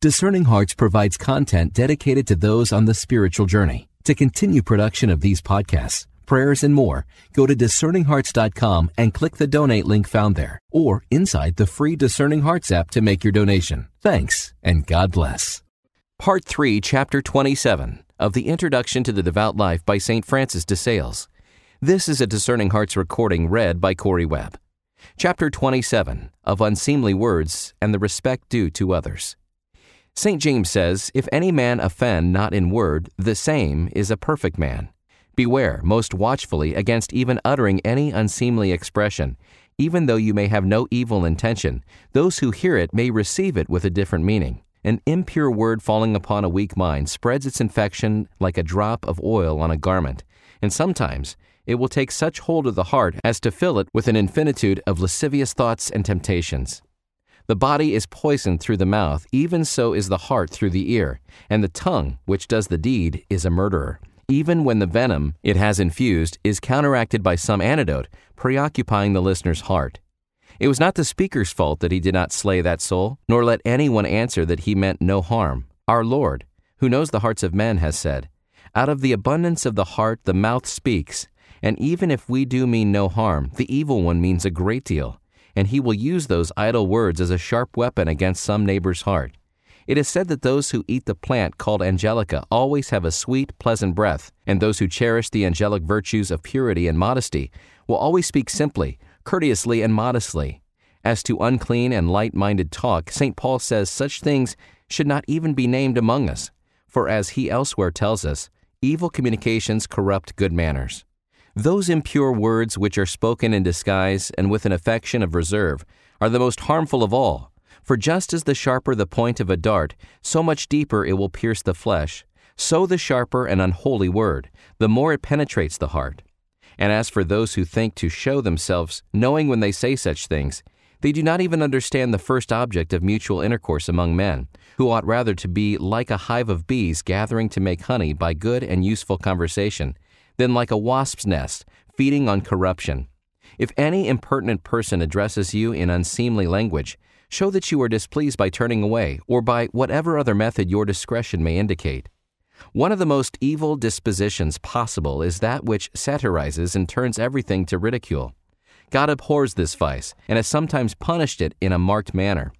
Discerning Hearts provides content dedicated to those on the spiritual journey. To continue production of these podcasts, prayers, and more, go to discerninghearts.com and click the donate link found there or inside the free Discerning Hearts app to make your donation. Thanks and God bless. Part 3, Chapter 27 of the Introduction to the Devout Life by St. Francis de Sales. This is a Discerning Hearts recording read by Correy Webb. Chapter 27 of Unseemly Words and the Respect Due to Others. St. James says, If any man offend not in word, the same is a perfect man. Beware most watchfully against even uttering any unseemly expression, even though you may have no evil intention. Those who hear it may receive it with a different meaning. An impure word falling upon a weak mind spreads its infection like a drop of oil on a garment, and sometimes it will take such hold of the heart as to fill it with an infinitude of lascivious thoughts and temptations. The body is poisoned through the mouth, even so is the heart through the ear, and the tongue, which does the deed, is a murderer. Even when the venom it has infused is counteracted by some antidote, preoccupying the listener's heart. It was not the speaker's fault that he did not slay that soul, nor let anyone answer that he meant no harm. Our Lord, who knows the hearts of men, has said, Out of the abundance of the heart the mouth speaks, and even if we do mean no harm, the evil one means a great deal and he will use those idle words as a sharp weapon against some neighbor's heart. It is said that those who eat the plant called angelica always have a sweet, pleasant breath, and those who cherish the angelic virtues of purity and modesty will always speak simply, courteously, and modestly. As to unclean and light minded talk, St. Paul says such things should not even be named among us, for as he elsewhere tells us, evil communications corrupt good manners. Those impure words which are spoken in disguise and with an affection of reserve are the most harmful of all, for just as the sharper the point of a dart, so much deeper it will pierce the flesh, so the sharper an unholy word, the more it penetrates the heart. And as for those who think to show themselves, knowing when they say such things, they do not even understand the first object of mutual intercourse among men, who ought rather to be like a hive of bees gathering to make honey by good and useful conversation than like a wasp's nest, feeding on corruption. If any impertinent person addresses you in unseemly language, show that you are displeased by turning away, or by whatever other method your discretion may indicate. One of the most evil dispositions possible is that which satirizes and turns everything to ridicule. God abhors this vice, and has sometimes punished it in a marked manner.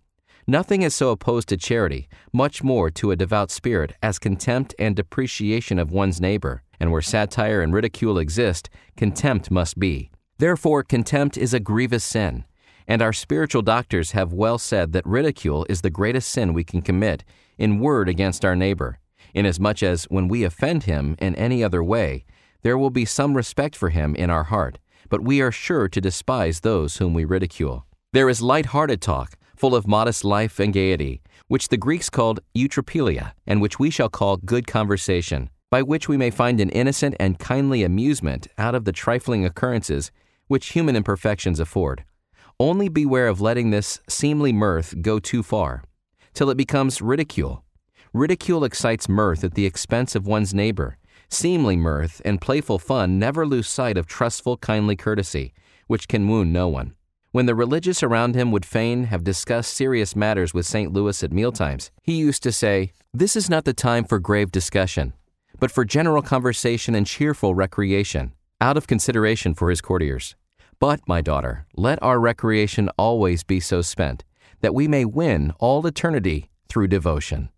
Nothing is so opposed to charity, much more to a devout spirit, as contempt and depreciation of one's neighbor and where satire and ridicule exist, contempt must be. Therefore, contempt is a grievous sin, and our spiritual doctors have well said that ridicule is the greatest sin we can commit in word against our neighbor, inasmuch as when we offend him in any other way, there will be some respect for him in our heart, but we are sure to despise those whom we ridicule. There is light-hearted talk, full of modest life and gaiety, which the Greeks called eutrapelia, and which we shall call good conversation by which we may find an innocent and kindly amusement out of the trifling occurrences which human imperfections afford. Only beware of letting this seemly mirth go too far, till it becomes ridicule. Ridicule excites mirth at the expense of one's neighbor. Seemly mirth and playful fun never lose sight of trustful, kindly courtesy, which can wound no one. When the religious around him would fain have discussed serious matters with St. Louis at mealtimes, he used to say, This is not the time for grave discussion but for general conversation and cheerful recreation, out of consideration for his courtiers. But, my daughter, let our recreation always be so spent that we may win all eternity through devotion.